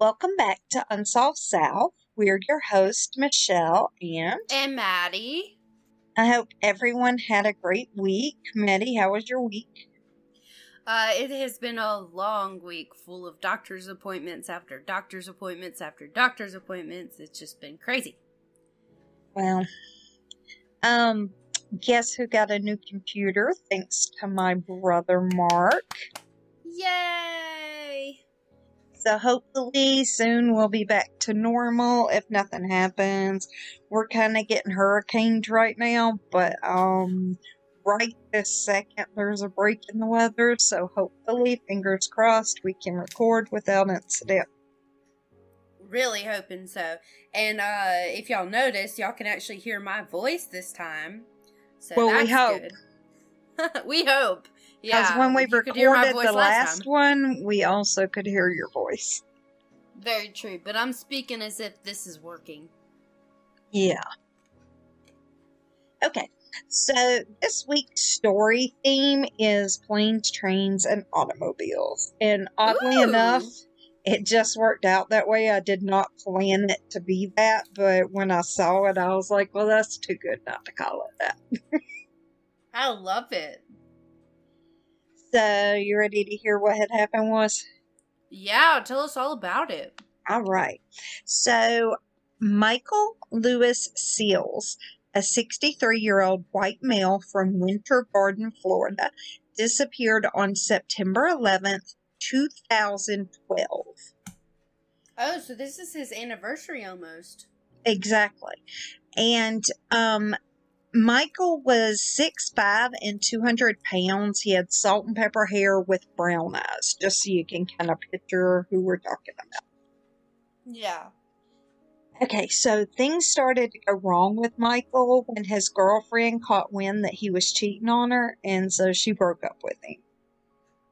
Welcome back to Unsolved South. We're your host, Michelle, and And Maddie. I hope everyone had a great week. Maddie, how was your week? Uh, it has been a long week full of doctor's appointments after doctor's appointments after doctor's appointments. It's just been crazy. Well, um, guess who got a new computer thanks to my brother Mark? Yay! So hopefully soon we'll be back to normal if nothing happens. We're kind of getting hurricanes right now, but um right this second there's a break in the weather, so hopefully fingers crossed we can record without incident. Really hoping so. And uh, if y'all notice, y'all can actually hear my voice this time. So Well, we hope. we hope. Because Yeah. when we you could hear my recorded the last one, we also could hear your voice. Very true. But I'm speaking as if this is working. Yeah. Okay, so this week's story theme is planes, trains, and automobiles. And oddly Ooh. enough, it just worked out that way. I did not plan it to be that, but when I saw it, I was like, well, that's too good not to call it that. I love it. So, you ready to hear what had happened was? Yeah, tell us all about it. All right. So, Michael Louis Sills, a 63 year old white male from Winter Garden, Florida, disappeared on September 11th, 2012. Oh, so this is his anniversary almost. Exactly. And um, Michael was 6'5 and 200 pounds. He had salt and pepper hair with brown eyes, just so you can kind of picture who we're talking about. Yeah. Okay, so things started to go wrong with Michael when his girlfriend caught wind that he was cheating on her, and so she broke up with him.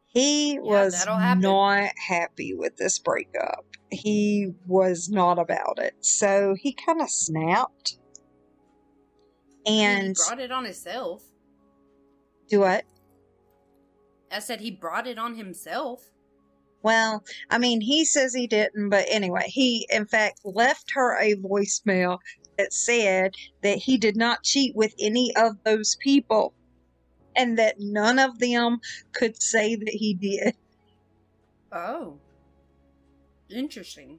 He was not happy with this breakup. He was not about it. So he kind of snapped. And he brought it on himself. do what? I said he brought it on himself. Well, I mean, he says he didn't, but anyway, he in fact left her a voicemail that said that he did not cheat with any of those people and that none of them could say that he did. Oh. Interesting.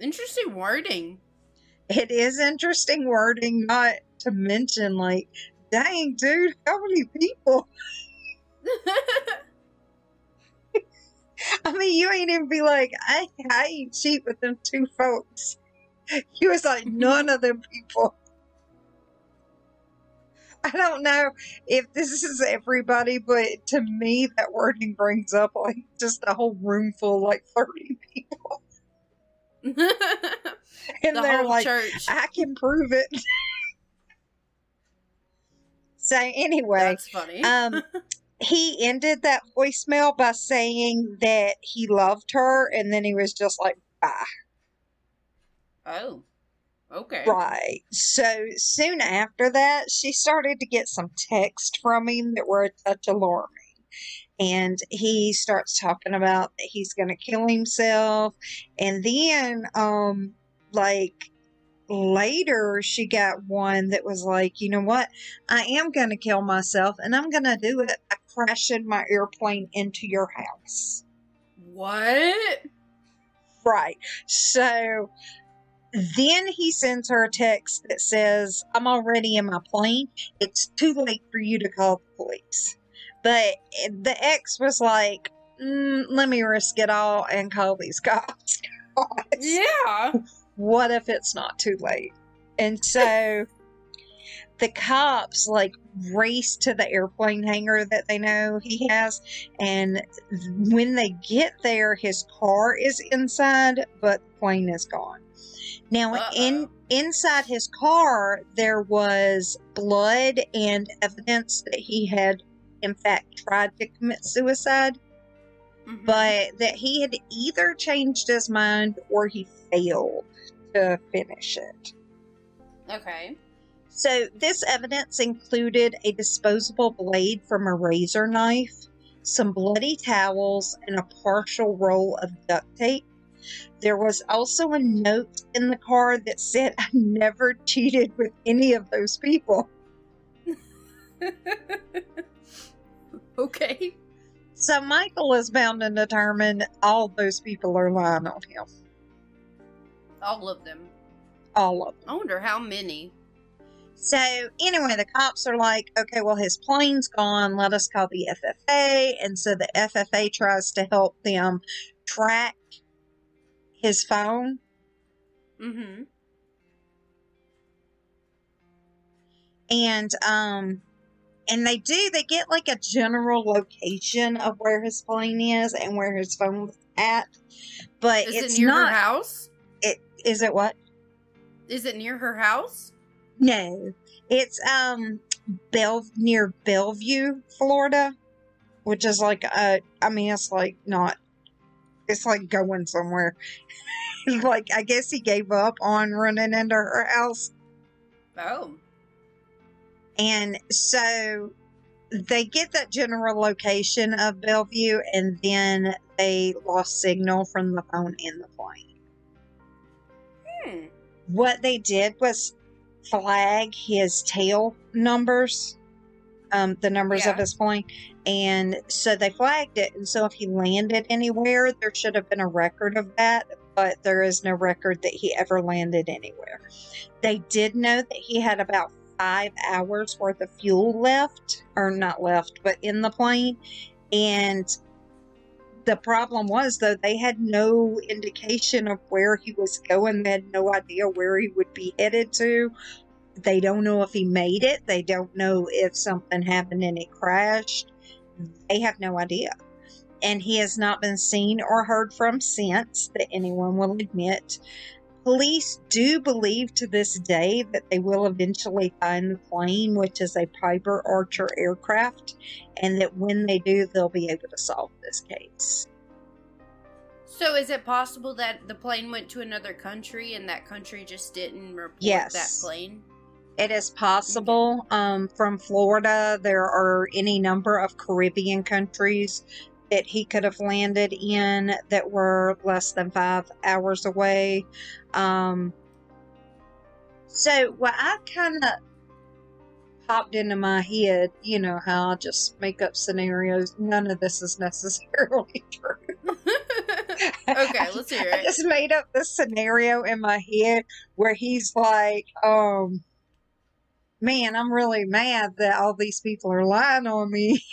Interesting wording. It is interesting wording, not to mention, like, dang, dude, how many people? I mean, you ain't even be like, I, I ain't cheat with them two folks. He was like, none of them people. I don't know if this is everybody, but to me, that wording brings up like just a whole room full, like 30 people. And the they're like, church. I can prove it. so, anyway, That's funny. um, he ended that voicemail by saying that he loved her, and then he was just like, bye. oh. Okay. Right. So soon after that, she started to get some texts from him that were a touch alarming. And he starts talking about that he's going to kill himself. And then, um, like, later she got one that was like, you know what? I am going to kill myself, and I'm going to do it by crashing my airplane into your house. What? Right. So then he sends her a text that says, I'm already in my plane. It's too late for you to call the police. But the ex was like, mm, let me risk it all and call these cops. Yeah. what if it's not too late? And so the cops like race to the airplane hangar that they know he has. And when they get there, his car is inside, but the plane is gone. Now, in Uh-oh. inside his car, there was blood and evidence that he had, in fact, tried to commit suicide Mhm. but that he had either changed his mind or he failed to finish it. Okay. So, this evidence included a disposable blade from a razor knife, some bloody towels, and a partial roll of duct tape. There was also a note in the car that said, I never cheated with any of those people. okay. So Michael is bound and determined all those people are lying on him. All of them. All of them. I wonder how many. So anyway, the cops are like, okay, well, his plane's gone. Let us call the FFA. And so the FFA tries to help them track his phone. Mm-hmm. And um and they do, they get like a general location of where his plane is and where his phone's at. But Is it's it near not her house? it is it what? Is it near her house? No. It's um Bell near Belleview, Florida, which is like uh I mean it's like not it's like going somewhere. like I guess he gave up on running into her house Oh. And so they get that general location of Belleview and then they lost signal from the phone and the plane. Hmm. what they did was flag his tail numbers, um, the numbers of his plane, and so they flagged it. And so if he landed anywhere, there should have been a record of that, but there is no record that he ever landed anywhere. They did know that he had about five hours worth of fuel left, or not left, but in the plane, and the problem was though they had no indication of where he was going. They had no idea where he would be headed to. They don't know if he made it. They don't know if something happened and he crashed. They have no idea. And he has not been seen or heard from since that anyone will admit police do believe to this day that they will eventually find the plane which is a piper archer aircraft and that when they do they'll be able to solve this case So is it possible that the plane went to another country and that country just didn't report Yes. that plane? It is possible. Um, from Florida, there are any number of Caribbean countries that he could have landed in that were less than five hours away. Um, so, what I kind of popped into my head, you know, how I just make up scenarios. None of this is necessarily true. okay, let's hear it. I just made up this scenario in my head where he's like, um, man, I'm really mad that all these people are lying on me.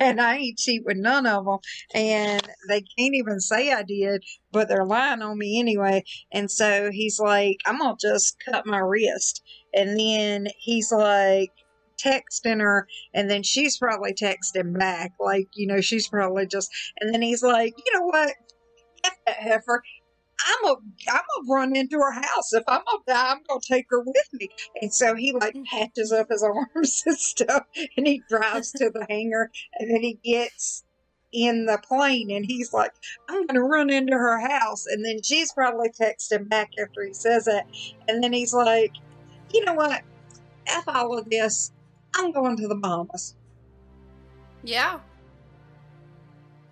And I ain't cheat with none of them. And they can't even say I did, but they're lying on me anyway. And so he's like, I'm going to just cut my wrist. And then he's like, texting her and then she's probably texting back like you know she's probably just and then he's like you know what F that heifer. I'm a I'm gonna run into her house. If I'm gonna die, I'm gonna take her with me. And so he like mm-hmm. patches up his arms and stuff, and he drives to the hangar, and then he gets in the plane, and he's like, I'm gonna run into her house, and then she's probably texting back after he says that, and then he's like, you know what? F all of this. I'm going to the Bahamas. Yeah.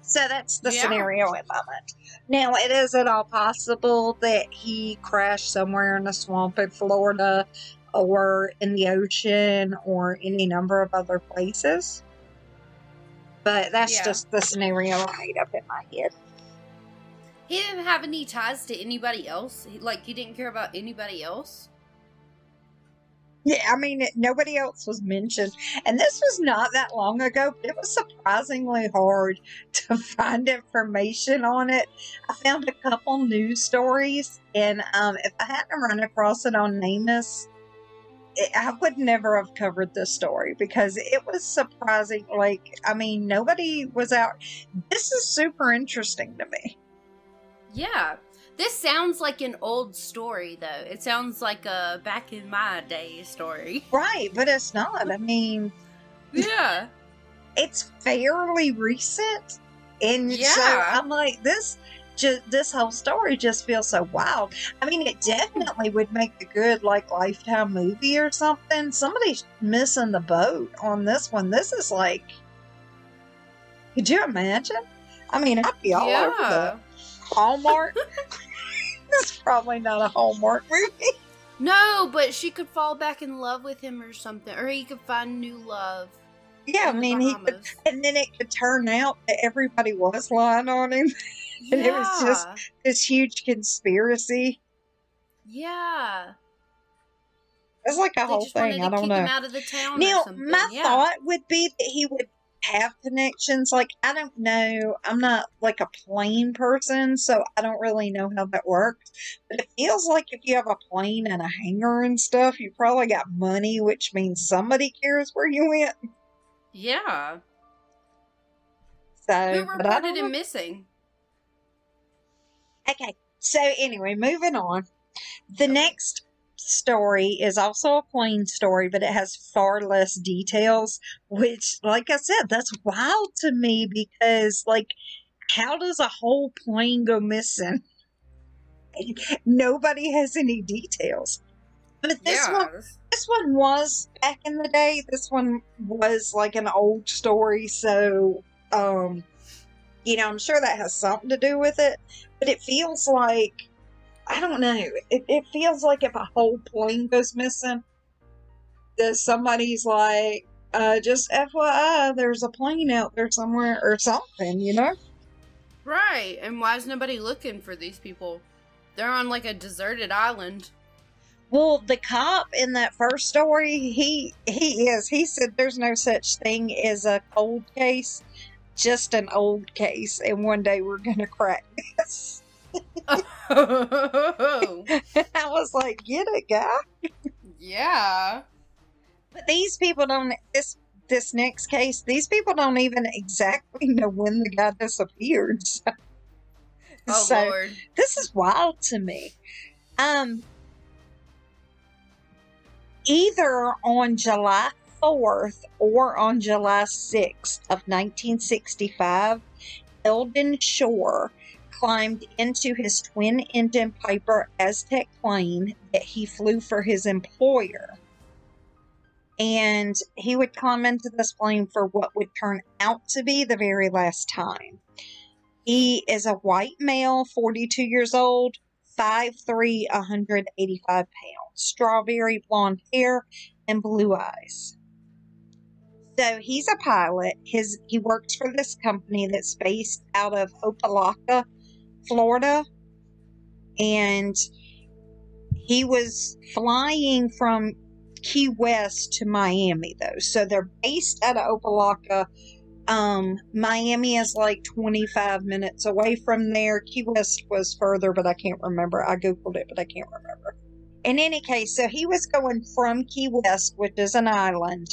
So that's the Yeah. scenario in moment. Now, it is at all possible that he crashed somewhere in a swamp in Florida or in the ocean or any number of other places. But that's Yeah. just the scenario I made up in my head. He didn't have any ties to anybody else. Like he didn't care about anybody else. Yeah, I mean, it- nobody else was mentioned. And this was not that long ago, but it was surprisingly hard to find information on it. I found a couple news stories, and um, if I hadn't run across it on Namus, it, I would never have covered this story because it was surprising. Like, I mean, nobody was out. This is super interesting to me. Yeah. This sounds like an old story though. It sounds like a back in my day story. Right, but it's not. I mean, Yeah. it's fairly recent and so Yeah. i'm like this just this whole story just feels so wild i mean it definitely would make a good like lifetime movie or something somebody's missing the boat on this one this is like could you imagine i mean i'd be all over the Hallmark. it's probably not a Hallmark movie. No, but she could fall back in love with him or something, or he could find new love. Yeah, I mean, he could, and then it could turn out that everybody was lying on him. and it was just- This huge conspiracy. Yeah. It's like a They whole thing. I don't know. him out of the town or Now, my yeah. thought would be that he would have connections. Like, I don't know. I'm not like a plane person, so I don't really know how that works. But it feels like if you have a plane and a hangar and stuff, you probably got money, which means somebody cares where you went. Yeah. So, Who reported him missing? Okay. So, anyway, moving on. The Okay. next story is also a plane story, but it has far less details, which, like I said, that's wild to me because, like, how does a whole plane go missing? Nobody has any details. But this yeah. one this one was back in the day. This one was like an old story, so um you know, I'm sure that has something to do with it. But it feels like I don't know. It, it feels like if a whole plane goes missing, that somebody's like, uh, just FYI, there's a plane out there somewhere or something, you know? Right. And why is nobody looking for these people? They're on like a deserted island. Well, the cop in that first story, he he is. He said there's no such thing as a cold case, just an old case, and one day we're gonna crack this. Oh. I was like, get it, guy. yeah. But these people don't. This this next case, these people don't even exactly know when the guy disappeared. So, Oh so lord. this is wild to me. Um, either on July 4th or on July 6th of 1965, Eldon Shore climbed into his twin engine Piper Aztec plane that he flew for his employer. And he would climb into this plane for what would turn out to be the very last time. He is a white male, 42 years old, 5'3, 185 pounds, strawberry blonde hair, and blue eyes. So he's a pilot. His he works for this company that's based out of Opa-locka, Florida. And he was flying from Key West to Miami though. So they're based out of Opa-locka. Um, Miami is like 25 minutes away from there. Key West was further, but I can't remember. I Googled it, but I can't remember. In any case, so he was going from Key West, which is an island,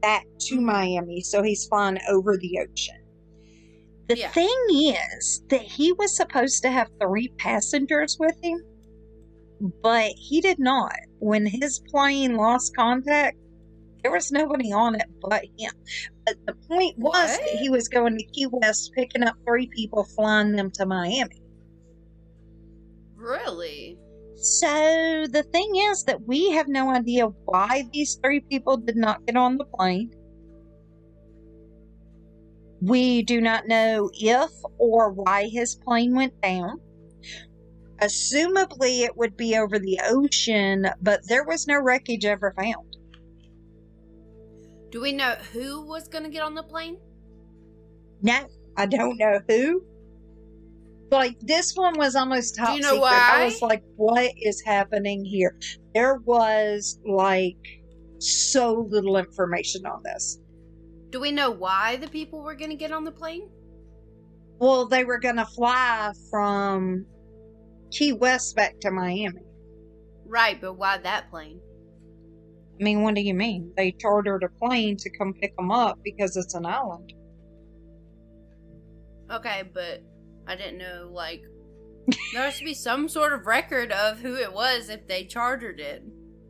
back to Miami. So he's flying over the ocean. The Yeah. thing is that he was supposed to have three passengers with him, but he did not. When his plane lost contact, there was nobody on it but him. But the point was What? that he was going to Key West, picking up three people, flying them to Miami. Really? So the thing is that we have no idea why these three people did not get on the plane. We do not know if or why his plane went down. Assumably, it would be over the ocean, but there was no wreckage ever found. Do we know who was gonna get on the plane? No, I don't know who. Like this one was almost top Do you know secret. I was like, what is happening here? There was like so little information on this. Do we know why the people were gonna get on the plane? Well, they were gonna fly from Key West back to Miami. Right, but why that plane? I mean, what do you mean? They chartered a plane to come pick them up because it's an island. Okay, but I didn't know like there has to be some sort of record of who it was if they chartered it.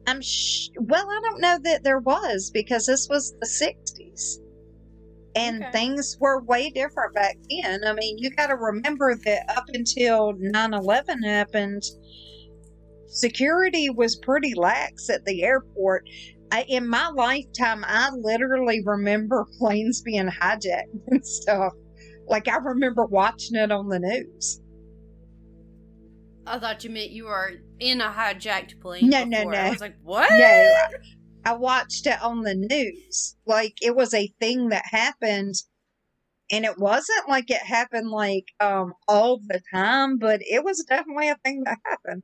I'm sh- well, I don't know that there was because this was the 60s. And Okay. things were way different back then. I mean, you got to remember that up until 9 11 happened, security was pretty lax at the airport. I, in my lifetime, I literally remember planes being hijacked and stuff. Like, I remember watching it on the news. I thought you meant you were in a hijacked plane. No, no, before. no. I was like, what? No, I watched it on the news. Like it was a thing that happened and it wasn't like it happened like um all the time, but it was definitely a thing that happened.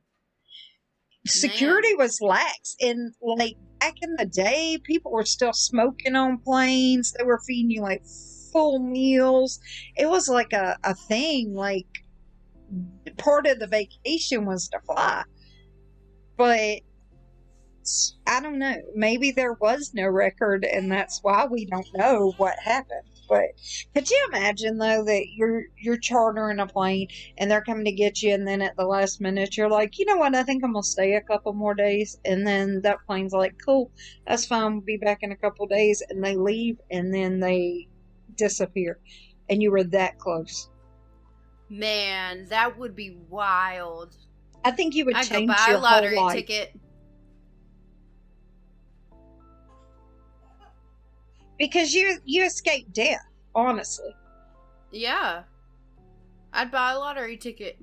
Security was lax and like back in the day, people were still smoking on planes. They were feeding you like full meals. It was like a, a thing, like part of the vacation was to fly. But I don't know. Maybe there was no record, and that's why we don't know what happened. But could you imagine though that you're you're chartering a plane and they're coming to get you, and then at the last minute you're like, you know what? I think I'm gonna stay a couple more days, and then that plane's like, cool, that's fine. We'll be back in a couple days, and they leave, and then they disappear, and you were that close. Man, that would be wild. I think you would I'd go change buy your a lottery whole life. ticket. Because you you escaped death honestly. Yeah. I'd buy a lottery ticket.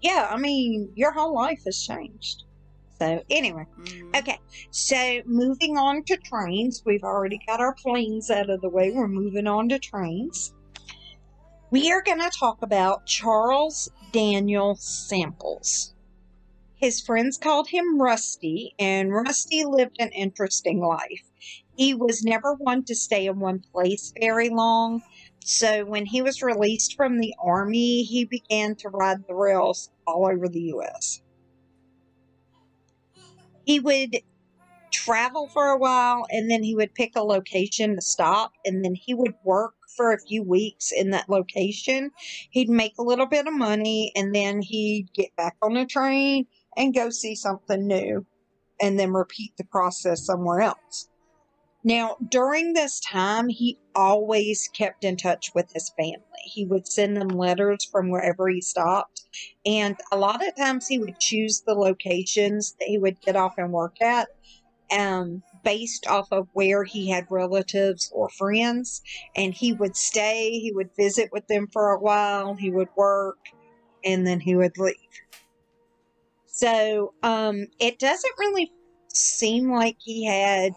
yeah i mean your whole life has changed. So anyway. Mhm. okay. So moving on to trains. We've already got our planes out of the way. We're moving on to trains. We are going to talk about charles daniel samples. His friends called him rusty and rusty lived an interesting life he was never one to stay in one place very long So when he was released from the army, he began to ride the rails all over the U.S. He would travel for a while and then he would pick a location to stop and then he would work for a few weeks in that location. He'd make a little bit of money and then he'd get back on a train and go see something new and then repeat the process somewhere else. Now, during this time, he always kept in touch with his family. He would send them letters from wherever he stopped. And a lot of times he would choose the locations that he would get off and work at um, based off of where he had relatives or friends. And he would stay, he would visit with them for a while, he would work, and then he would leave. So um, it doesn't really seem like he had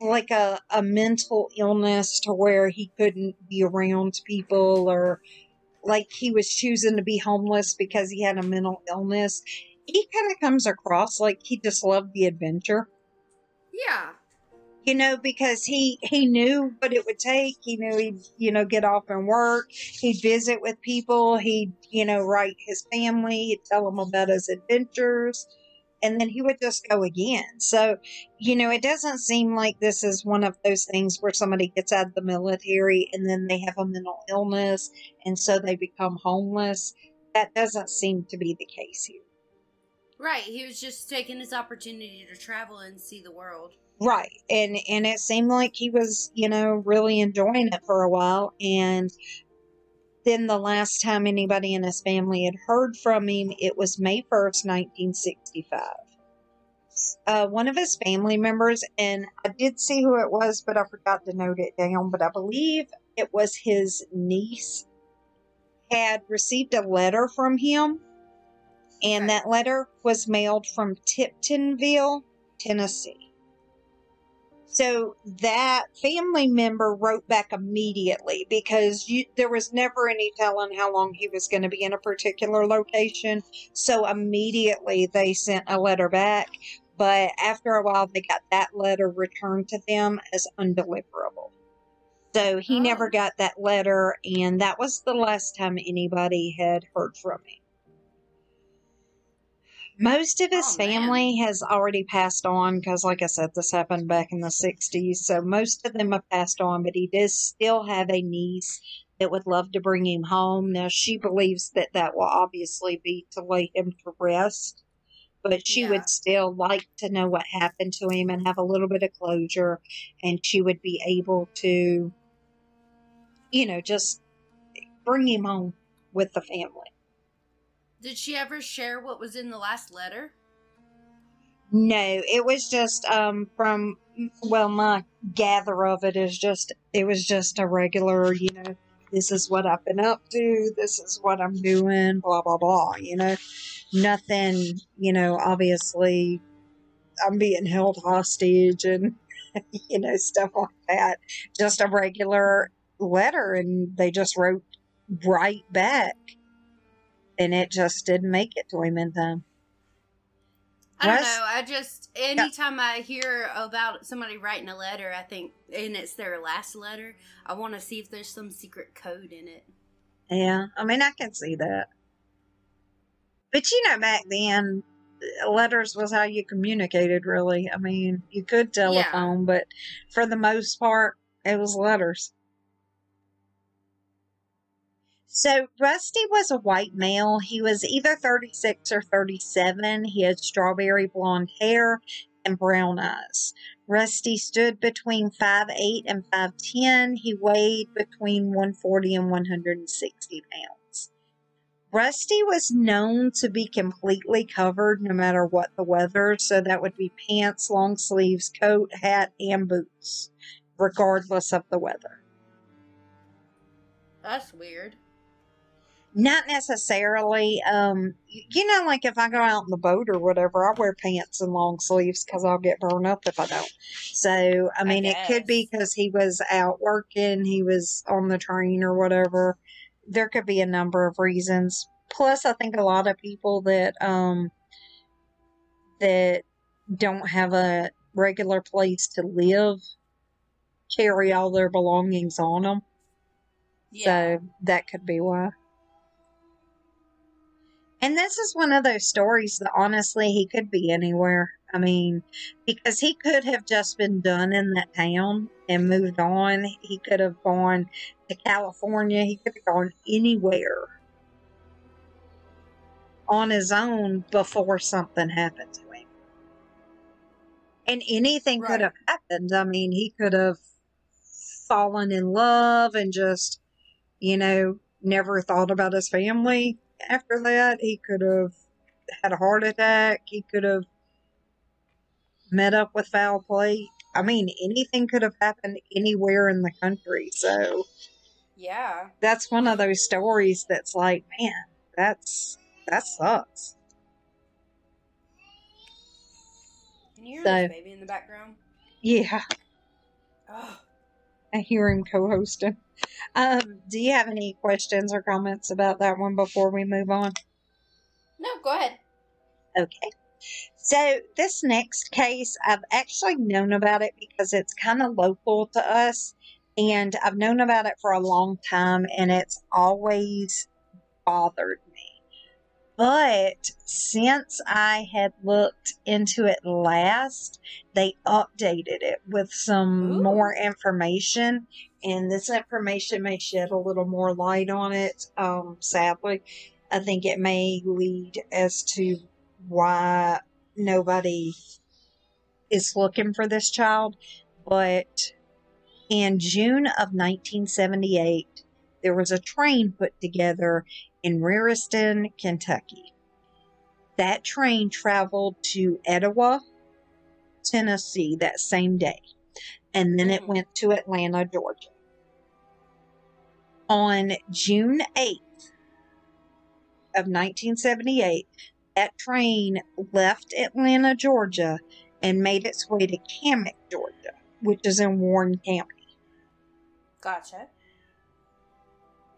like a, a mental illness to where he couldn't be around people or like he was choosing to be homeless because he had a mental illness. He kind of comes across like he just loved the adventure, Yeah. you know, because he he knew what it would take. He knew he'd you know get off and work. He'd visit with people. He'd you know write his family. He'd tell them about his adventures, and then he would just go again. So you know, it doesn't seem like this is one of those things where somebody gets out of the military and then they have a mental illness and so they become homeless. That doesn't seem to be the case here. Right. He was just taking his opportunity to travel and see the world. Right. And and it seemed like he was, you know, really enjoying it for a while and then the last time anybody in his family had heard from him, it was May 1st, 1965. Uh, one of his family members, and I did see who it was, but I forgot to note it down, but I believe it was his niece, had received a letter from him, and that letter was mailed from Tiptonville, Tennessee. So that family member wrote back immediately because you, there was never any telling how long he was going to be in a particular location. So immediately they sent a letter back. But after a while, they got that letter returned to them as undeliverable. So he Oh. never got that letter, and that was the last time anybody had heard from him. Most of his Oh, man. family has already passed on because, like I said, this happened back in the 60s. So most of them have passed on, but he does still have a niece that would love to bring him home. Now, she believes that that will obviously be to lay him to rest, but she Yeah. would still like to know what happened to him and have a little bit of closure, and she would be able to, you know, just bring him home with the family. Did she ever share what was in the last letter? No, it was just um from well my gather of it is just it was just a regular, you know, this is what I've been up to, this is what I'm doing, blah, blah, blah. You know, nothing, you know, obviously I'm being held hostage and, you know, stuff like that. Just a regular letter, and they just wrote right back. And it just didn't make it to him in time. I don't know. I just anytime I hear about somebody writing a letter, I think, and it's their last letter, I want to see if there's some secret code in it. Yeah, I mean, I can see that. But you know, back then, letters was how you communicated, really. I mean, you could telephone, but for the most part, it was letters. So, Rusty was a white male. He was either 36 or 37. He had strawberry blonde hair and brown eyes. Rusty stood between 5'8 and 5'10. He weighed between 140 and 160 pounds. Rusty was known to be completely covered no matter what the weather, so that would be pants, long sleeves, coat, hat, and boots, regardless of the weather. That's weird. Not necessarily. Um, you know, like if I go out in the boat or whatever, I wear pants and long sleeves because I'll get burned up if I don't. So, I I mean, it could be because he was out working, he was on the train or whatever. There could be a number of reasons. Plus, I think a lot of people that um that don't have a regular place to live carry all their belongings on them. Yeah. So that could be why. And this is one of those stories that honestly he could be anywhere. I mean, because he could have just been done in that town and moved on. He could have gone to California. He could have gone anywhere on his own before something happened to him. And anything could have happened. I mean, he could have fallen in love and just, you know, never thought about his family after that. He could have had a heart attack. He could have met up with foul play. I mean, anything could have happened anywhere in the country. So yeah. that's one of those stories that's like, man, that's that sucks. Can you hear So- this baby in the background? Yeah, Oh, I hear him co-hosting. Um, do you have any questions or comments about that one before we move on? no, go ahead. Okay. So this next case, I've actually known about it because it's kind of local to us, and I've known about it for a long time, and it's always bothered me. But since I had looked into it last, they updated it with some Ooh. more information, and this information may shed a little more light on it. Um, sadly, I think it may lead as to why nobody is looking for this child. But in June of 1978, there was a train put together in Raritan, Kentucky. That train traveled to Etowah, Tennessee that same day, and then it Mhm. went to Atlanta, Georgia. On June 8th of 1978, that train left Atlanta, Georgia, and made its way to Camak, Georgia, which is in Warren County. Gotcha.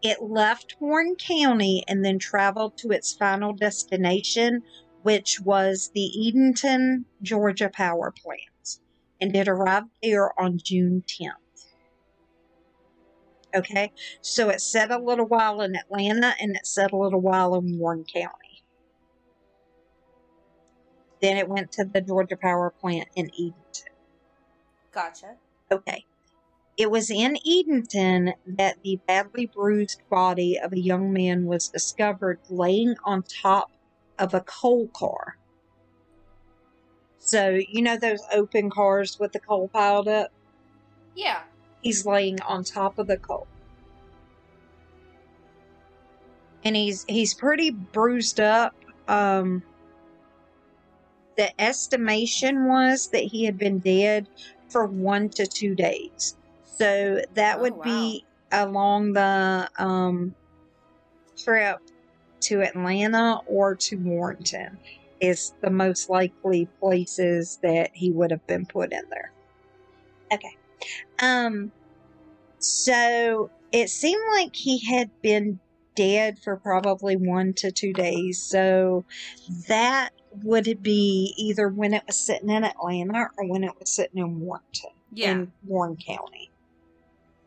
It left Warren County and then traveled to its final destination, which was the Eatonton, Georgia power plant. And it arrived there on June 10th. Okay, so it set a little while in Atlanta and it set a little while in Warren County. Then it went to the Georgia power plant in Eatonton. Gotcha. Okay. It was in Eatonton that the badly bruised body of a young man was discovered laying on top of a coal car. So, you know those open cars with the coal piled up? Yeah. He's laying on top of the coal. And he's he's pretty bruised up. Um the estimation was that he had been dead for one to two days. So that Oh, would wow. be along the um, trip to Atlanta or to Warrenton is the most likely places that he would have been put in there. Okay. Um so it seemed like he had been dead for probably 1 to 2 days. So that would be either when it was sitting in Atlanta or when it was sitting in Warrenton Yeah. in Warren County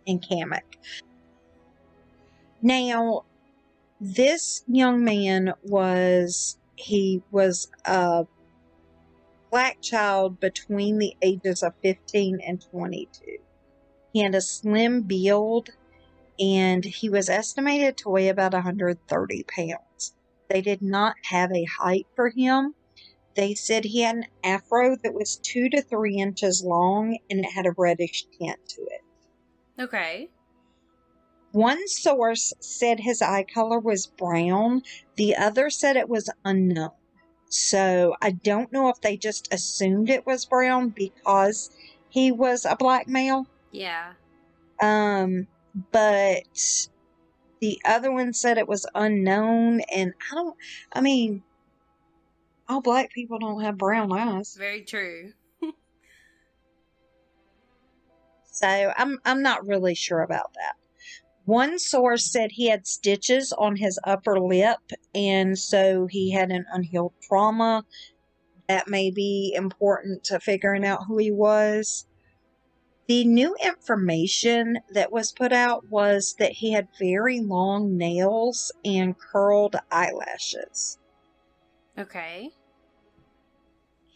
in Camak. Now, this young man was he was a black child between the ages of 15 and 22. He had a slim build and he was estimated to weigh about 130 pounds. They did not have a height for him. They said he had an afro that was two to three inches long and it had a reddish tint to it. Okay. One source said his eye color was brown, the other said it was unknown. So I don't know if they just assumed it was brown because he was a black male. Yeah. Um, but the other one said it was unknown, and I don't, I mean, all black people don't have brown eyes. Very true. So I'm I'm not really sure about that. One source said he had stitches on his upper lip, and so he had an unhealed trauma. That may be important to figuring out who he was. The new information that was put out was that he had very long nails and curled eyelashes. Okay.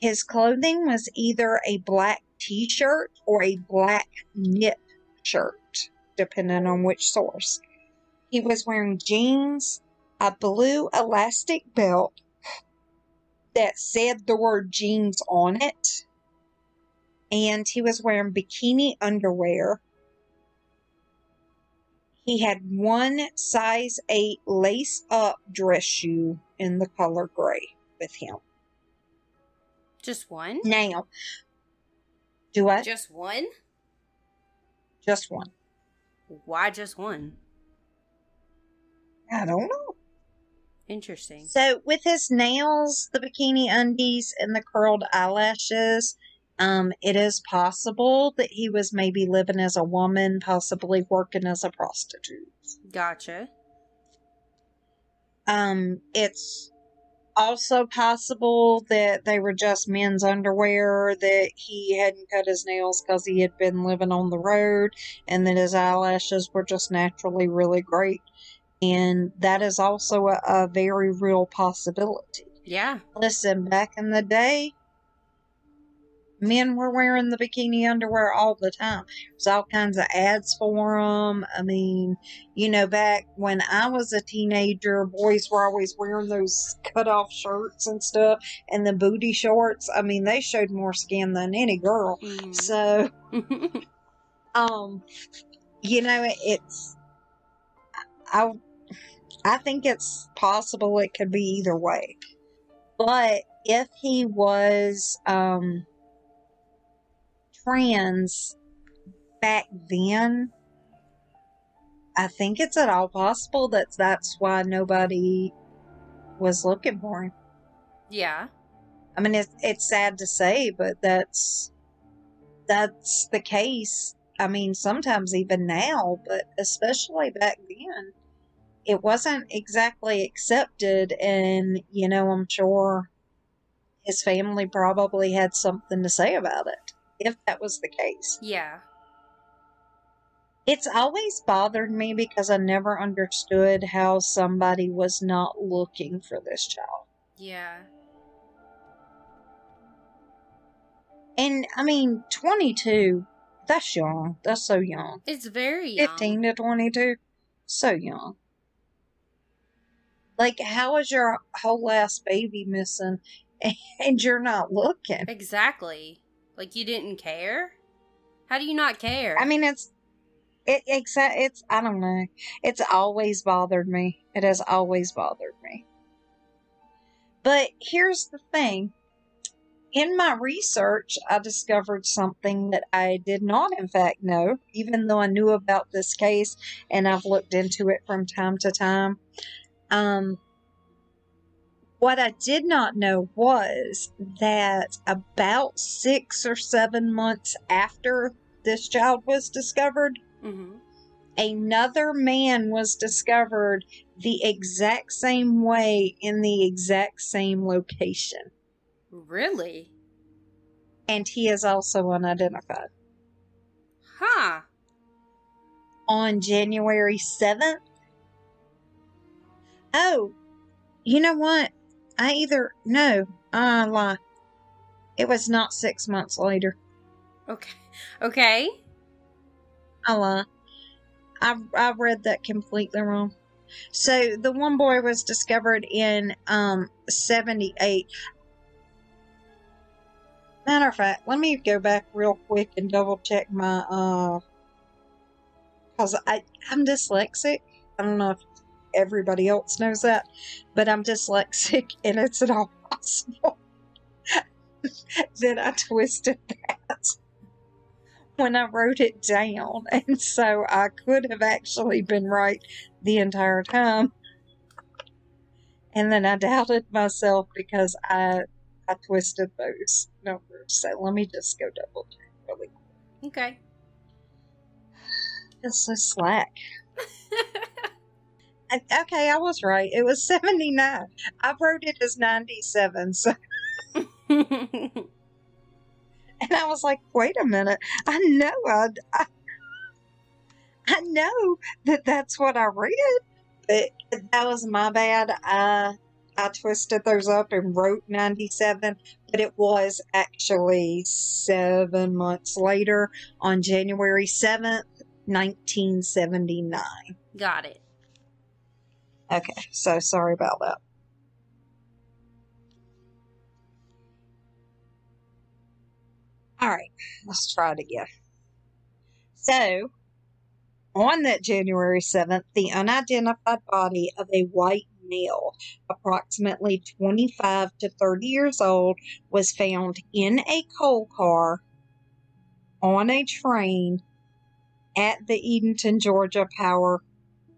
His clothing was either a black t shirt or a black knit shirt, depending on which source. He was wearing jeans, a blue elastic belt that said the word jeans on it, and he was wearing bikini underwear. He had one size 8 lace up dress shoe in the color gray with him. Just one? Now, do I? Just one? Just one. Why just one? I don't know. Interesting. So, with his nails, the bikini undies, and the curled eyelashes, um, it is possible that he was maybe living as a woman, possibly working as a prostitute. Gotcha. Um, it's also possible that they were just men's underwear, that he hadn't cut his nails because he had been living on the road, and that his eyelashes were just naturally really great. And that is also a, a very real possibility. Yeah. Listen, back in the day, men were wearing the bikini underwear all the time. There's all kinds of ads for them. I mean, you know, back when I was a teenager, boys were always wearing those cut off shirts and stuff and the booty shorts. I mean, they showed more skin than any girl. Mhm. So, um, you know, it's, I, I think it's possible it could be either way. But if he was, um, trans back then, I think it's at all possible that that's why nobody was looking for him. yeah. I mean, it's it's sad to say, but that's that's the case. I mean, sometimes even now, but especially back then, it wasn't exactly accepted. And you know, I'm sure his family probably had something to say about it, if that was the case. Yeah. It's always bothered me because I never understood how somebody was not looking for this child. Yeah. And I mean, 22, that's young. That's so young. It's very young. 15 to 22, so young. Like, how is your whole ass baby missing and you're not looking? Exactly. Like you didn't care? How do you not care? I mean, it's. It, it's, it's, I don't know. It's always bothered me. It has always bothered me. But here's the thing in my research, I discovered something that I did not, in fact, know, even though I knew about this case and I've looked into it from time to time. Um, what I did not know was that about six or seven months after this child was discovered, Mm-hmm. another man was discovered the exact same way in the exact same location. Really? And he is also unidentified. Huh. On January 7th. Oh, you know what? I either, no, I lie. It was not six months later. Okay. Okay. I lie. I, I read that completely wrong. So the one boy was discovered in um 78. Matter of fact, let me go back real quick and double check my uh cuz I I'm dyslexic. I don't know if everybody else knows that, but I'm dyslexic and it's at all possible that I twisted that when I wrote it down. And so I could have actually been right the entire time. And then I doubted myself because I I twisted those numbers. So let me just go double check really quick. Okay. It's so slack. Okay, I was right. It was 79. I wrote it as 97. So, and I was like, wait a minute. I know I, I, I know that that's what I read, but that was my bad. I, I twisted those up and wrote 97, but it was actually seven months later on January 7th, 1979. Got it. Okay, so sorry about that. All right, let's try it again. So, on that January 7th, the unidentified body of a white male, approximately 25 to 30 years old, was found in a coal car on a train at the Eatonton, Georgia power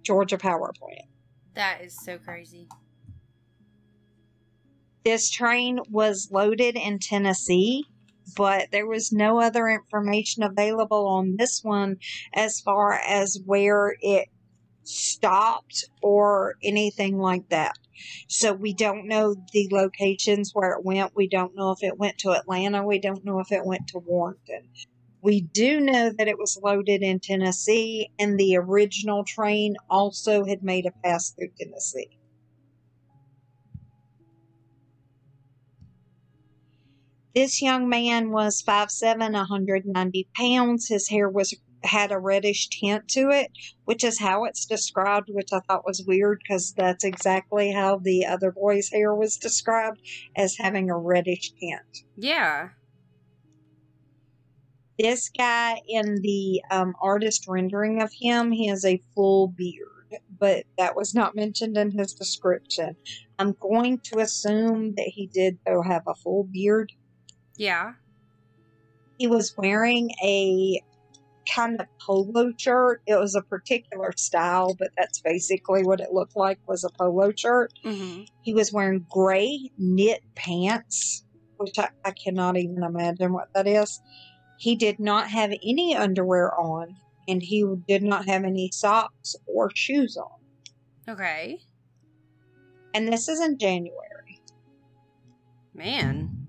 Georgia power plant. That is so crazy. This train was loaded in Tennessee, but there was no other information available on this one as far as where it stopped or anything like that. So we don't know the locations where it went. We don't know if it went to Atlanta. We don't know if it went to Warrenton. We do know that it was loaded in Tennessee, and the original train also had made a pass through Tennessee. This young man was 5'7, 190 pounds. His hair was had a reddish tint to it, which is how it's described, which I thought was weird because that's exactly how the other boy's hair was described as having a reddish tint. Yeah. This guy in the um, artist rendering of him, he has a full beard, but that was not mentioned in his description. I'm going to assume that he did, though, have a full beard. Yeah. He was wearing a kind of polo shirt. It was a particular style, but that's basically what it looked like was a polo shirt. Mm-hmm. He was wearing gray knit pants, which I, I cannot even imagine what that is. He did not have any underwear on, and he did not have any socks or shoes on. Okay. And this is in January. Man.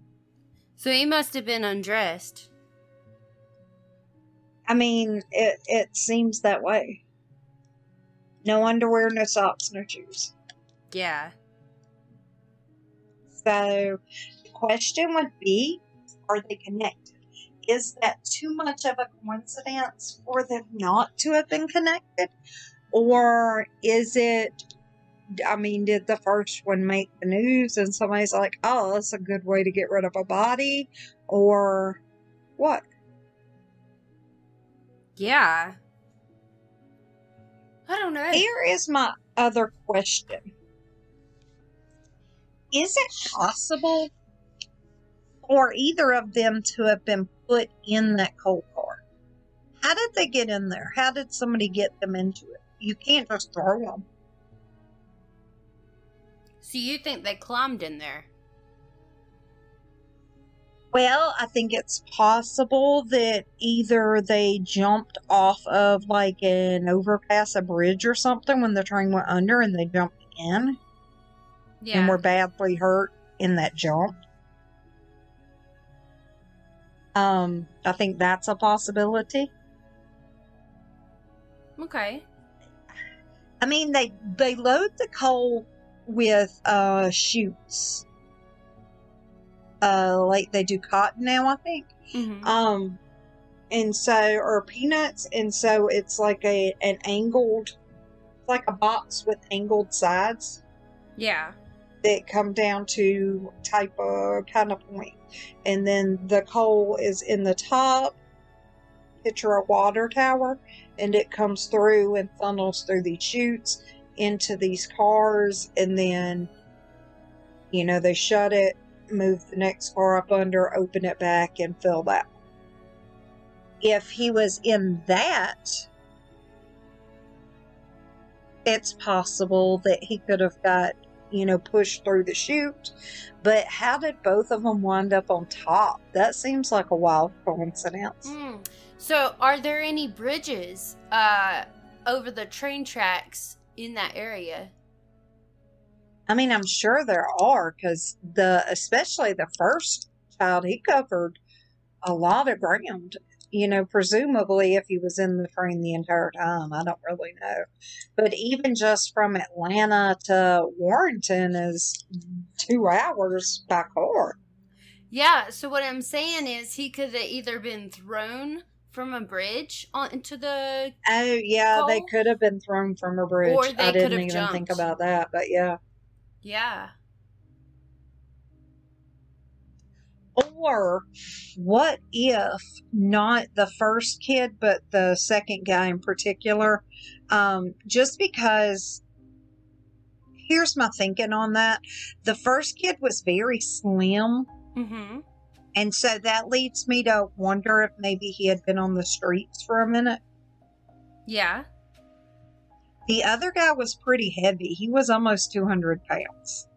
So he must have been undressed. I mean, it, it seems that way. No underwear, no socks, no shoes. Yeah. So the question would be are they connected? Is that too much of a coincidence for them not to have been connected? Or is it, I mean, did the first one make the news and somebody's like, oh, that's a good way to get rid of a body? Or what? Yeah. I don't know. Here is my other question Is it possible for either of them to have been put in that coal car. How did they get in there? How did somebody get them into it? You can't just throw them. So you think they climbed in there? Well, I think it's possible that either they jumped off of like an overpass, a bridge or something when the train went under and they jumped in Yeah. and were badly hurt in that jump. Um, I think that's a possibility. okay. I mean, they they load the coal with uh chutes, uh, like they do cotton now. I think. hmm Um, and so or peanuts, and so it's like a an angled, it's like a box with angled sides yeah. That come down to type of kind of point, and then the coal is in the top. Picture a water tower, and it comes through and funnels through these chutes into these cars, and then, you know, they shut it, move the next car up under, open it back, and fill that. If he was in that, it's possible that he could have got, you know, pushed through the chute. But how did both of them wind up on top? That seems like a wild coincidence. Mm. So, are there any bridges uh, over the train tracks in that area? I mean, I'm sure there are because the, especially the first child, he covered a lot of ground. You know, presumably if he was in the train the entire time, I don't really know. But even just from Atlanta to Warrenton is two hours by car. Yeah. So what I'm saying is he could have either been thrown from a bridge onto the Oh yeah, they could have been thrown from a bridge. Or they I could didn't have even think about that, but yeah. yeah. Or what if not the first kid, but the second guy in particular? Um, just because here's my thinking on that. The first kid was very slim, Mm-hmm. and so that leads me to wonder if maybe he had been on the streets for a minute. Yeah. The other guy was pretty heavy. He was almost 200 pounds.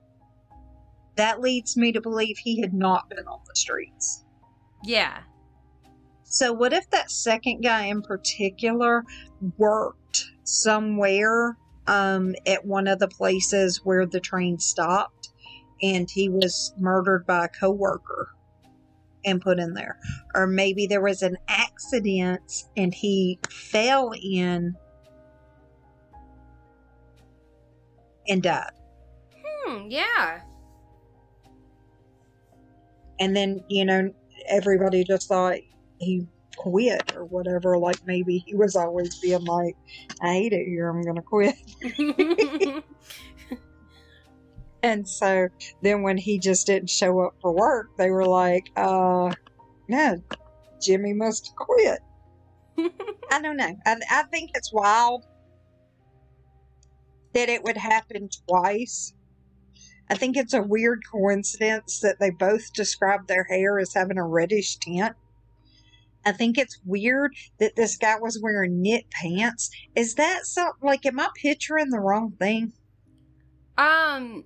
That leads me to believe he had not been on the streets. Yeah. So, what if that second guy in particular worked somewhere um, at one of the places where the train stopped and he was murdered by a coworker and put in there? Or maybe there was an accident and he fell in and died. Hmm. Yeah. And then, you know, everybody just thought he quit or whatever. Like maybe he was always being like, I hate it here, I'm going to quit. And so then when he just didn't show up for work, they were like, uh, no, Jimmy must quit. I don't know. I, I think it's wild that it would happen twice. I think it's a weird coincidence that they both described their hair as having a reddish tint. I think it's weird that this guy was wearing knit pants. Is that something like, am I picturing the wrong thing? um,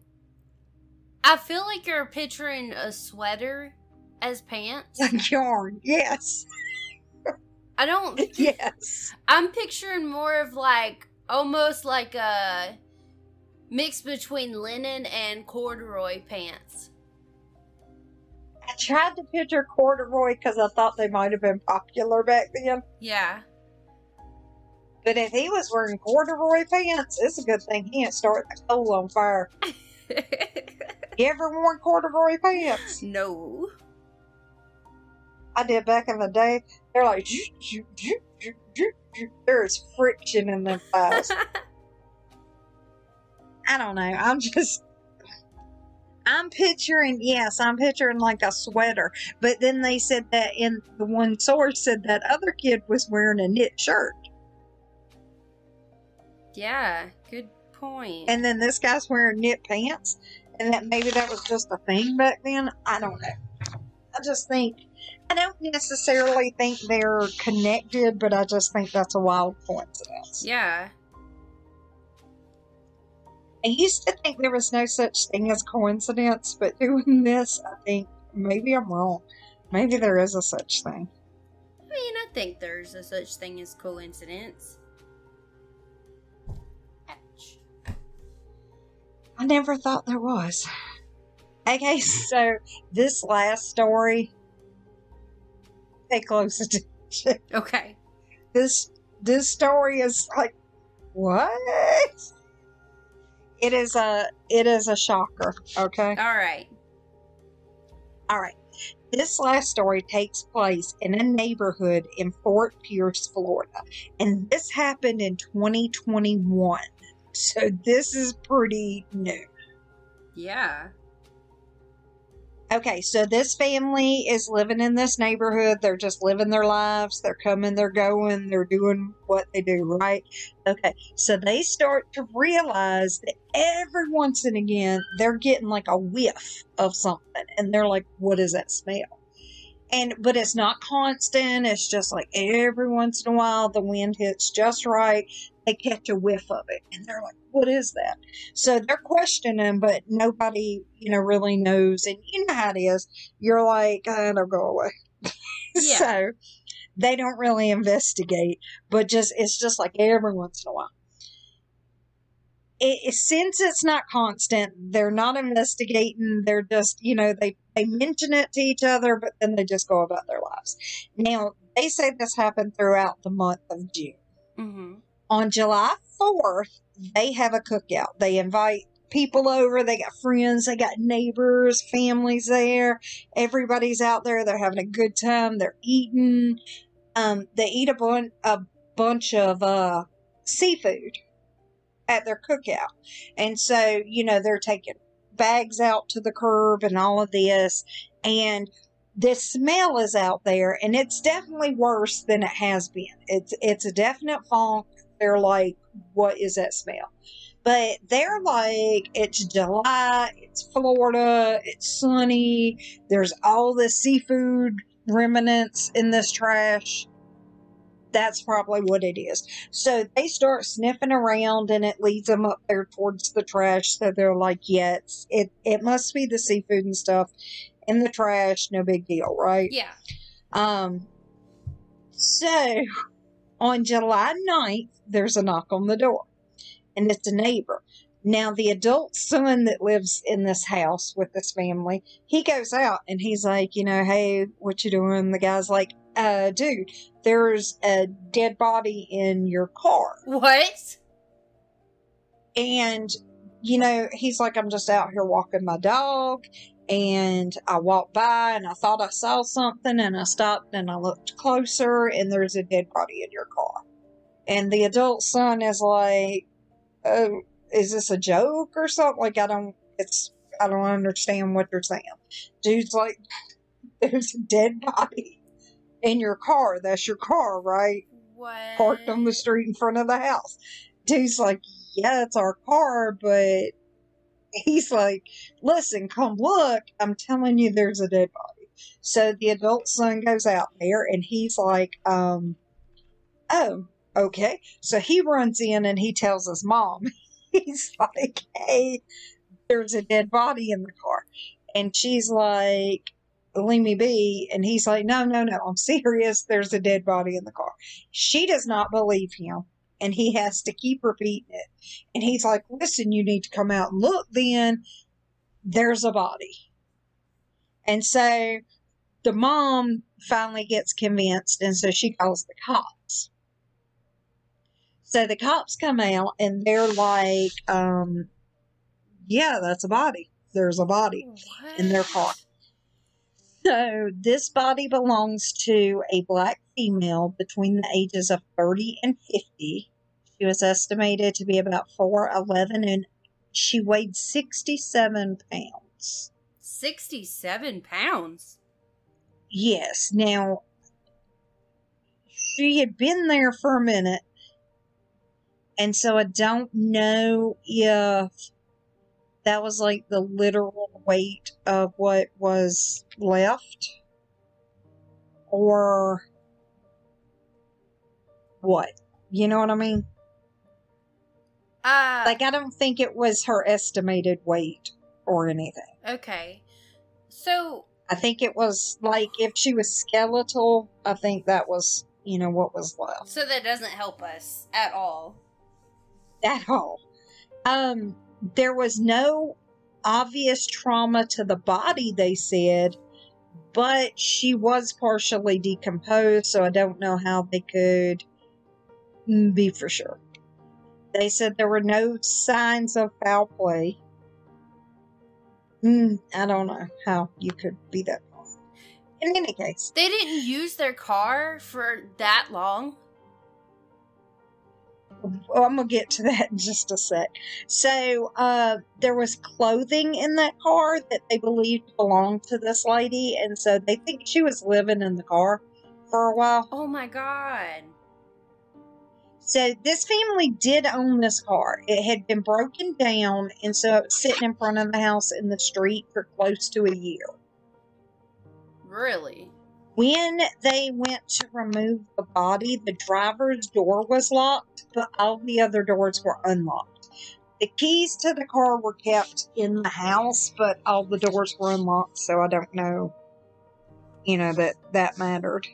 I feel like you're picturing a sweater as pants. Like yarn. Yes. I don't. Yes. I'm picturing more of like almost like a mix between linen and corduroy pants. I tried to picture corduroy because I thought they might have been popular back then. Yeah. But if he was wearing corduroy pants, it's a good thing he didn't start the coal on fire. You ever worn corduroy pants? no. I did back in the day. They're like, "Zoot, zoot, zoot, zoot, zoot, zoot." there's friction in them thighs. I don't know. I'm just. I'm picturing, yes, I'm picturing like a sweater. But then they said that in the one source said that other kid was wearing a knit shirt. yeah, good point. And then this guy's wearing knit pants. And that maybe that was just a thing back then. I don't know. I just think I don't necessarily think they're connected, but I just think that's a wild coincidence. Yeah. I used to think there was no such thing as coincidence, but doing this, I think maybe I'm wrong. Maybe there is a such thing. I mean, I think there's a such thing as coincidence. Ouch. I never thought there was. Okay, so this last story, pay close attention. Okay. This this story is like what? It is a it is a shocker. Okay. All right. All right. This last story takes place in a neighborhood in Fort Pierce, Florida. And this happened in 2021. So this is pretty new. Yeah. Okay, so this family is living in this neighborhood. They're just living their lives. They're coming, they're going, they're doing what they do, right? Okay, so they start to realize that every once and again they're getting like a whiff of something, and they're like, "What is that smell?" And but it's not constant. It's just like every once in a while the wind hits just right. They catch a whiff of it, and they're like, "What is that?" So they're questioning, but nobody, you know, really knows. And you know how it is. You're like, "Uh, "They'll go away." Yeah. so they don't really investigate, but just it's just like every once in a while. It, it- since it's not constant, they're not investigating. They're just, you know, they they mention it to each other, but then they just go about their lives. Now they say this happened throughout the month of June. Mm-hmm. On July fourth, they have a cookout. They invite people over. They got friends. They got neighbors, families there. Everybody's out there. They're having a good time. They're eating. Um, they eat a, bun- a bunch of uh, seafood at their cookout. And so, you know, they're taking bags out to the curb and all of this. And this smell is out there and it's definitely worse than it has been. It's it's a definite funk. They're like, what is that smell? But they're like, it's July, it's Florida, it's sunny, there's all this seafood remnants in this trash. That's probably what it is. So they start sniffing around and it leads them up there towards the trash. So they're like, yeah, it, it must be the seafood and stuff in the trash. No big deal, right? Yeah. Um, so on July 9th, there's a knock on the door, and it's a neighbor. Now, the adult son that lives in this house with this family, he goes out and he's like, you know, hey, what you doing? The guy's like, uh, dude, there's a dead body in your car. What? And, you know, he's like, I'm just out here walking my dog. And I walked by and I thought I saw something and I stopped and I looked closer and there's a dead body in your car. And the adult son is like, oh, is this a joke or something? Like, I don't, it's, I don't understand what you're saying. Dude's like, there's a dead body in your car. That's your car, right? What? parked on the street in front of the house. Dude's like, yeah, it's our car, but he's like, listen, come look. I'm telling you, there's a dead body. So the adult son goes out there and he's like, um, oh, okay. So he runs in and he tells his mom, he's like, hey, there's a dead body in the car. And she's like, leave me be. And he's like, no, no, no, I'm serious. There's a dead body in the car. She does not believe him. And he has to keep repeating it. And he's like, listen, you need to come out and look then. There's a body. And so the mom finally gets convinced. And so she calls the cops. So the cops come out and they're like, um, yeah, that's a body. There's a body What? in their car. So this body belongs to a black female between the ages of 30 and 50. She was estimated to be about 4'11 and she weighed 67 pounds. 67 pounds. Yes. Now, she had been there for a minute. And so I don't know if that was like the literal weight of what was left or what? You know what I mean? Uh, Like, I don't think it was her estimated weight or anything. okay. So, I think it was like if she was skeletal, I think that was, you know, what was left. so that doesn't help us at all. At all. Um, there was no obvious trauma to the body, they said, but she was partially decomposed, so I don't know how they could be for sure. They said there were no signs of foul play. Mm, I don't know how you could be that. In any case, They didn't use their car for that long. Well, I'm gonna get to that in just a sec. So, uh, there was clothing in that car that they believed belonged to this lady, and so they think she was living in the car for a while. Oh my god. So, this family did own this car. It had been broken down, and so it was sitting in front of the house in the street for close to a year. Really? When they went to remove the body, the driver's door was locked, but all the other doors were unlocked. The keys to the car were kept in the house, but all the doors were unlocked, so I don't know, you know, that that mattered.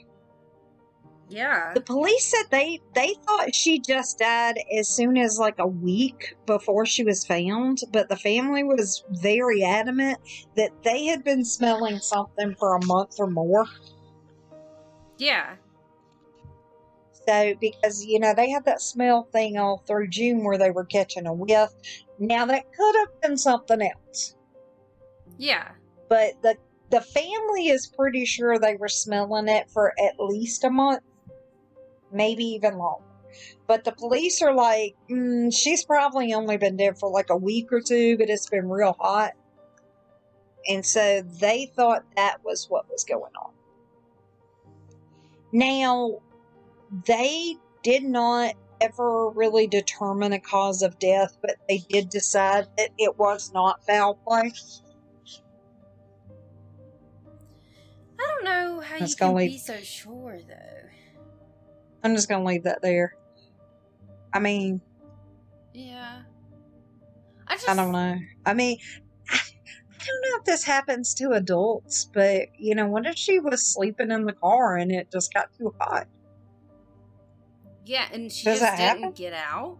Yeah. The police said they they thought she just died as soon as like a week before she was found, but the family was very adamant that they had been smelling something for a month or more. Yeah. So, because, you know, they had that smell thing all through June where they were catching a whiff. Now, that could have been something else. Yeah. But the, the family is pretty sure they were smelling it for at least a month, maybe even longer. But the police are like, mm, she's probably only been dead for like a week or two, but it's been real hot. And so they thought that was what was going on. Now, they did not ever really determine a cause of death, but they did decide that it was not foul play. I don't know how Let's you can leave. be so sure though. I'm just gonna leave that there. I mean, Yeah. I just I don't know. I mean, I don't know if this happens to adults, but you know, what if she was sleeping in the car and it just got too hot? Yeah, and she Does just didn't happen? get out.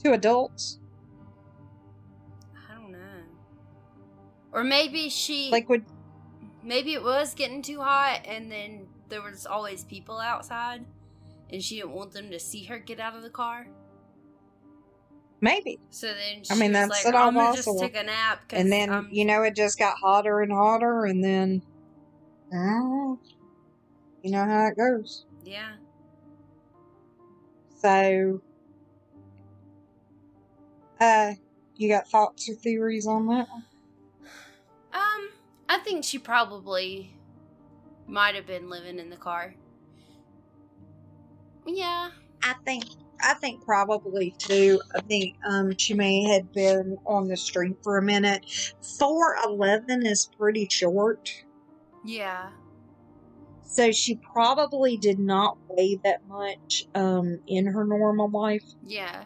To adults, I don't know. Or maybe she like would maybe it was getting too hot and then there was always people outside and she didn't want them to see her get out of the car. maybe, So then she I mean, was that's like, I'm gonna just take a nap. and then I'm- you know it just got hotter and hotter, and then oh, you know how it goes. yeah. So, uh, you got thoughts or theories on that? Um, I think she probably might have been living in the car. Yeah. I think I think probably too. I think um she may have been on the street for a minute. Four eleven is pretty short, Yeah. so she probably did not weigh that much um in her normal life. Yeah.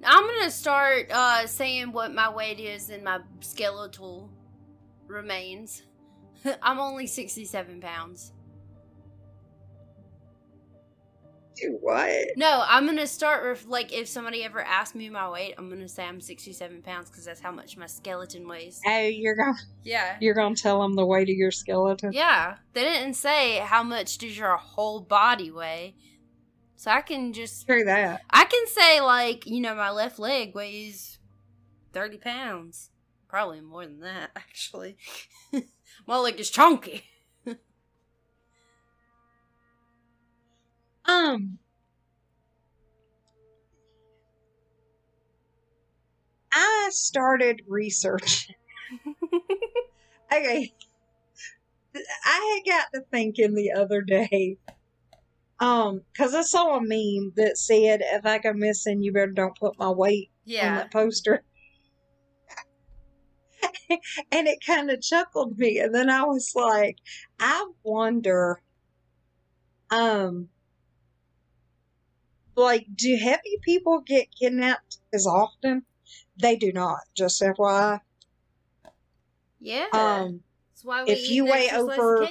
Now, I'm gonna start uh saying what my weight is and my skeletal remains. I'm only 67 pounds. Do what? No, I'm gonna start with like if somebody ever asks me my weight, I'm gonna say I'm 67 pounds because that's how much my skeleton weighs. Oh, you're gonna Yeah. you're gonna tell them the weight of your skeleton. Yeah. They didn't say how much does your whole body weigh. So I can just True that. I can say like, you know, my left leg weighs 30 pounds. Probably more than that, actually. my leg is chunky. Um, I started researching. okay. I had got to thinking the other day, um, because I saw a meme that said, "If I go missing, you better don't put my weight on that poster." and it kind of chuckled me. And then I was like, I wonder, um, like, do heavy people get kidnapped as often? They do not, just FYI. Yeah. Um, That's why we if you weigh extra slice of over-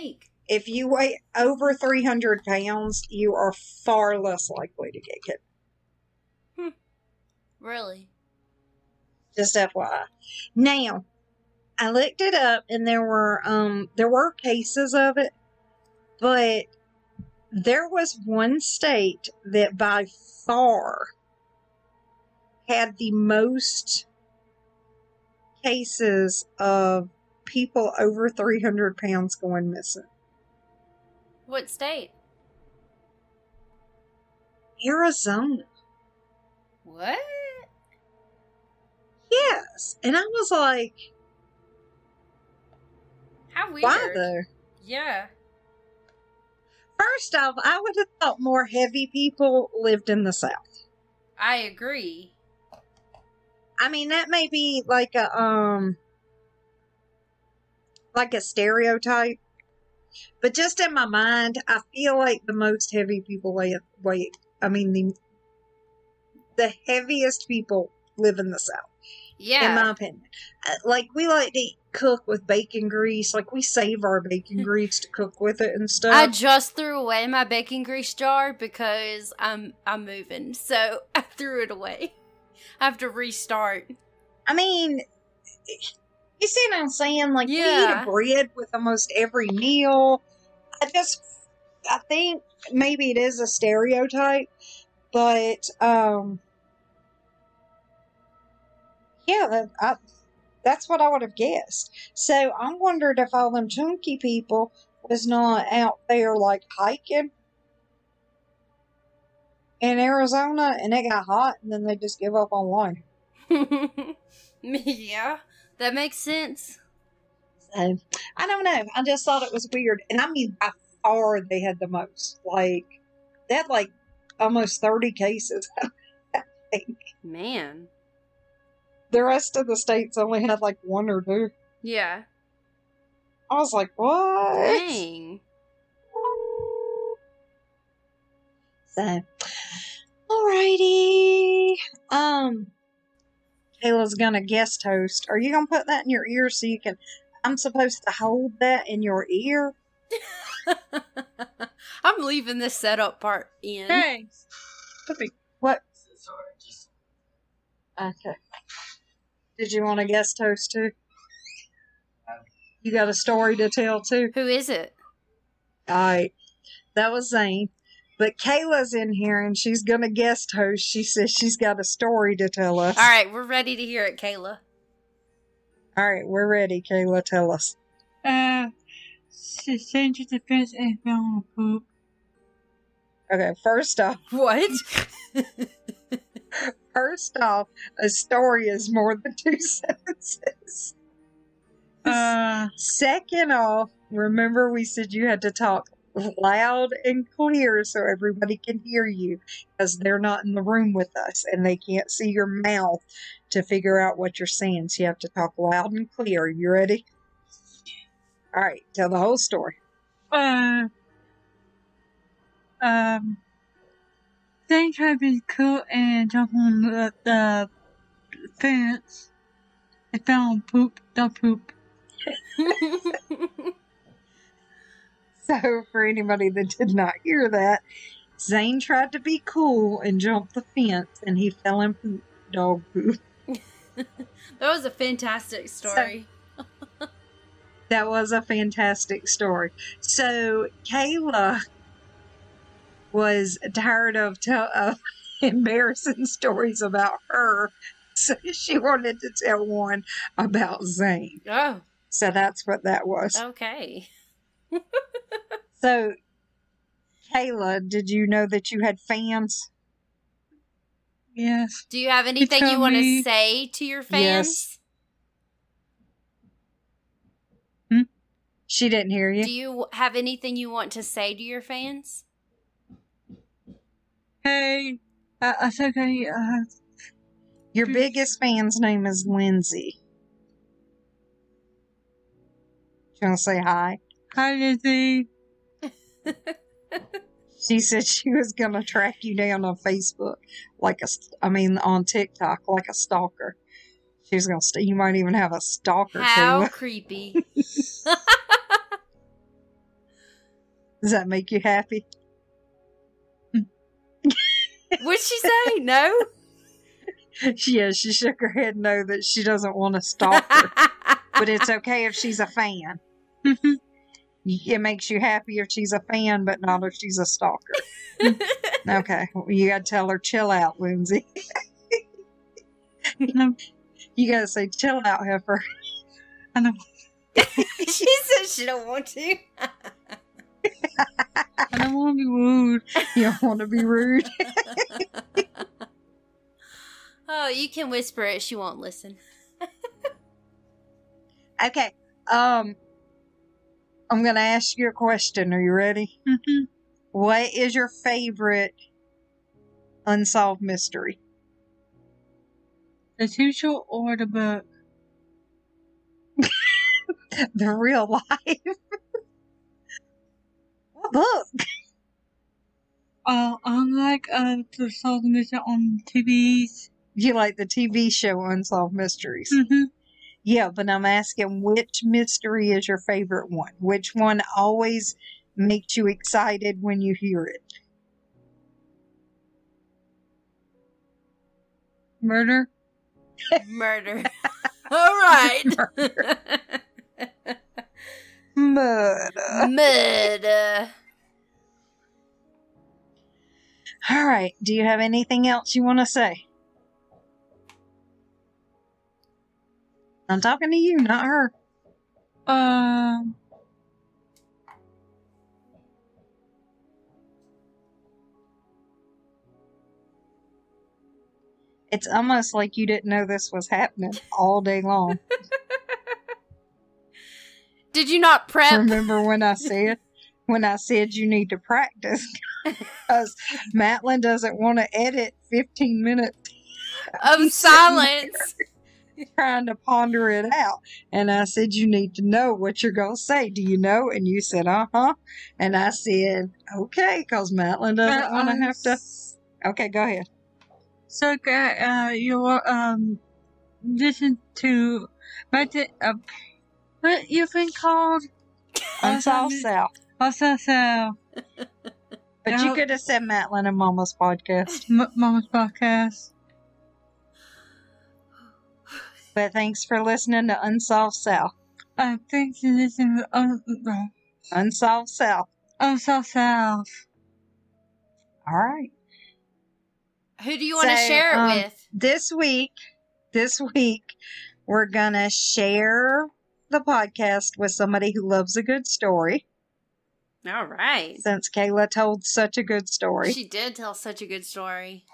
if you weigh over 300 pounds, you are far less likely to get kidnapped. Really? just FYI. Now, I looked it up and there were um there were cases of it, but there was one state that by far had the most cases of people over 300 pounds going missing. What state? Arizona. What? Yes. And I was like, How weird. why though? Yeah. First off, I would have thought more heavy people lived in the South. I agree. I mean, that may be like a um like a stereotype, but just in my mind, I feel like the most heavy people weigh weigh. I mean, the the heaviest people live in the South, Yeah. in my opinion. Uh, Like we like to cook with bacon grease. Like we save our bacon grease to cook with it and stuff. I just threw away my bacon grease jar because I'm I'm moving, so I threw it away. I have to restart. I mean, you see what I'm saying? Like we eat bread with almost every meal. I just, I think maybe it is a stereotype, but um, yeah, I, that's what I would have guessed. So I wondered if all them chunky people was not out there like hiking in Arizona, and it got hot, and then they just give up on life. yeah, that makes sense. So I don't know. I just thought it was weird. And I mean, by far they had the most. Like, they had like almost 30 cases. I think. Man. The rest of the states only had like one or two. Yeah. I was like, what? Dang. So, alrighty. Um, Kayla's gonna guest host. Are you gonna put that in your ear so you can? I'm supposed to hold that in your ear. I'm leaving this setup part in. Hey, what? Okay. Did you want to guest host too? You got a story to tell too? Who is it? Alright. That was Zane. But Kayla's in here and she's going to guest host. She says she's got a story to tell us. All right, we're ready to hear it, Kayla. Alright, we're ready. Kayla, tell us. Uh, Sandra the fence and found poop. Okay, first off, What? first off, a story is more than two sentences. Uh, Second off, remember we said you had to talk loud and clear so everybody can hear you because they're not in the room with us and they can't see your mouth to figure out what you're saying. So you have to talk loud and clear. You ready? All right, tell the whole story. uh, um, they tried to be cool and jump on the, the fence and found poop, the poop. So, for anybody that did not hear that, Zane tried to be cool and jumped the fence and he fell in poop, dog poop. that was a fantastic story. That was a fantastic story. So Kayla was tired of tell uh, of embarrassing stories about her, so she wanted to tell one about Zane. oh, So that's what that was. okay. So, Kayla, did you know that you had fans? Yes. Do you have anything you tell want to say to your fans? Yes. Hmm? She didn't hear you. Do you have anything you want to say to your fans? Hey, uh, it's okay. Uh, Your biggest fan's name is Lindsay. You want to say hi. Hi, Lizzie. She said she was gonna track you down on Facebook, like a, I mean, on TikTok, like a stalker. She's gonna. St- you might even have a stalker How too. creepy. Does that make you happy? What'd she say? No? yeah, she shook her head no that she doesn't want a stalker, but it's okay if she's a fan. It makes you happy if she's a fan, but not if she's a stalker. Okay, well, you gotta tell her chill out, Lindsay. You gotta say chill out, Heifer. I know. she says she don't want to. I don't want to be rude. You don't want to be rude. oh, you can whisper it. She won't listen. Okay, um, I'm gonna ask you a question. Are you ready? hmm What is your favorite unsolved mystery? The teacher or the book? The real life. What book? Uh, unlike uh, the solved mystery on TVs. You like the TV show Unsolved Mysteries? hmm Yeah, but I'm asking which mystery is your favorite one? Which one always makes you excited when you hear it? Murder. Murder. All right. Murder. Murder. Murder. All right. Do you have anything else you want to say? I'm talking to you, not her. Um. It's almost like you didn't know this was happening all day long. Did you not prep Remember when I said when I said you need to practice because Matlin doesn't want to edit 15 minutes of silence? trying to ponder it out. And I said, You need to know what you're going to say. Do you know? And you said, Uh huh. And I said, Okay, because Matlin doesn't want to um, have to. Okay, go ahead. So, uh, your um, listen to, but uh, what you've been called? Unsolved Um, South. Also, so, But you could have said Matlin and Mama's podcast. M- Mama's podcast. But thanks for listening to Unsolved South. Uh, thanks for listening to uh, Unsolved South. Also South. All right. Who do you want to So, share it um, with? this week, this week, we're gonna share the podcast with somebody who loves a good story. All right. Since Kayla told such a good story. She did tell such a good story.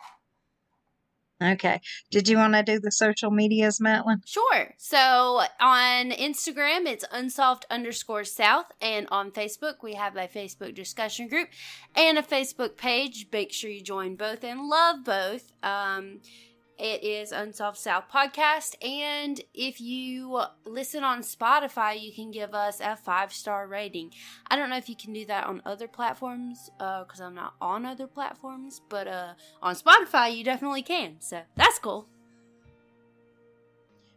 Okay. Did you want to do the social medias, Matlin? Sure. So on Instagram, it's unsolved underscore south. And on Facebook, we have a Facebook discussion group and a Facebook page. Make sure you join both and love both. Um, it is Unsolved South Podcast. And if you listen on Spotify, you can give us a five star rating. I don't know if you can do that on other platforms because I'm not on other platforms, but uh, on Spotify, you definitely can. So that's cool.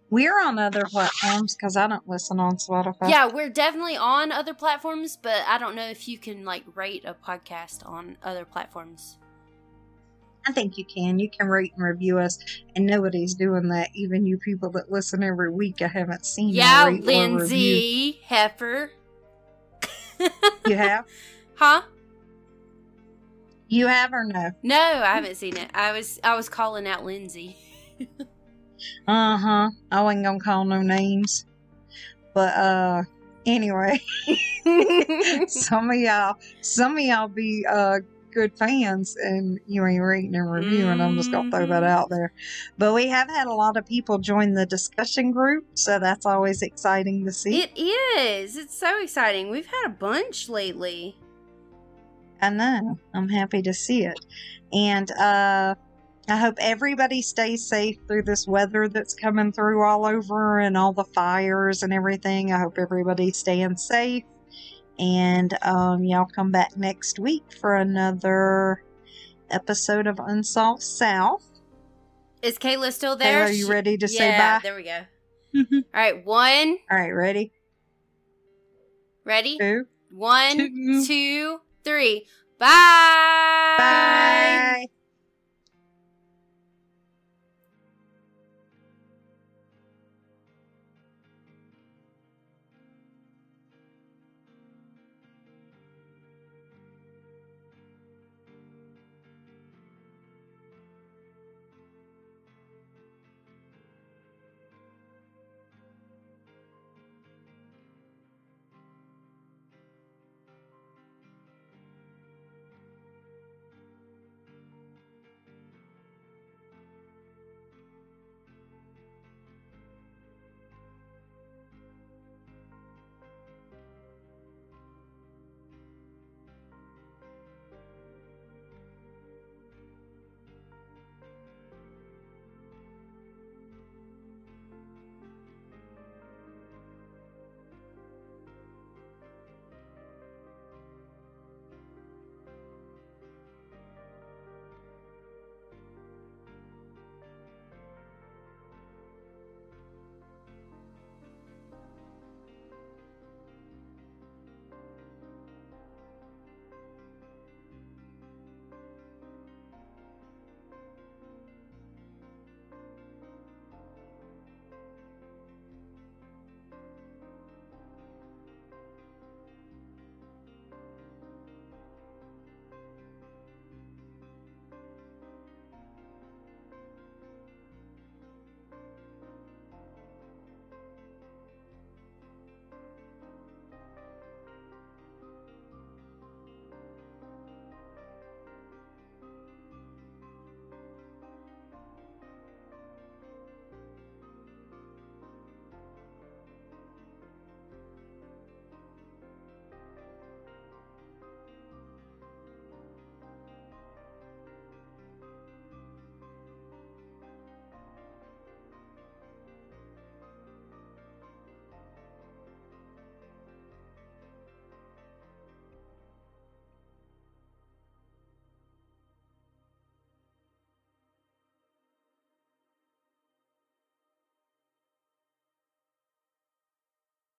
We're on other platforms because I don't listen on Spotify. Yeah, we're definitely on other platforms, but I don't know if you can like rate a podcast on other platforms. I think you can. You can rate and review us, and nobody's doing that. Even you people that listen every week, I haven't seen. you Yeah, rate or review. Lindsay Heifer. You have? Huh? You have or no? No, I haven't seen it. I was I was calling out Lindsay. Uh huh. I wasn't gonna call no names, but uh, anyway, some of y'all, some of y'all be uh good fans, and you ain't rating and reviewing. I'm just gonna throw that Mhm. out there. But we have had a lot of people join the discussion group, so that's always exciting to see. it is. It's so exciting. We've had a bunch lately. I know. I'm happy to see it. And uh I hope everybody stays safe through this weather that's coming through all over and all the fires and everything. I hope everybody's staying safe. And um, y'all come back next week for another episode of Unsolved South. Is Kayla still there? Kayla, are you ready to say yeah, bye? there we go. Mhm. All right, one. All right, ready? Ready? Two. One, Two. two, three. Bye. Bye.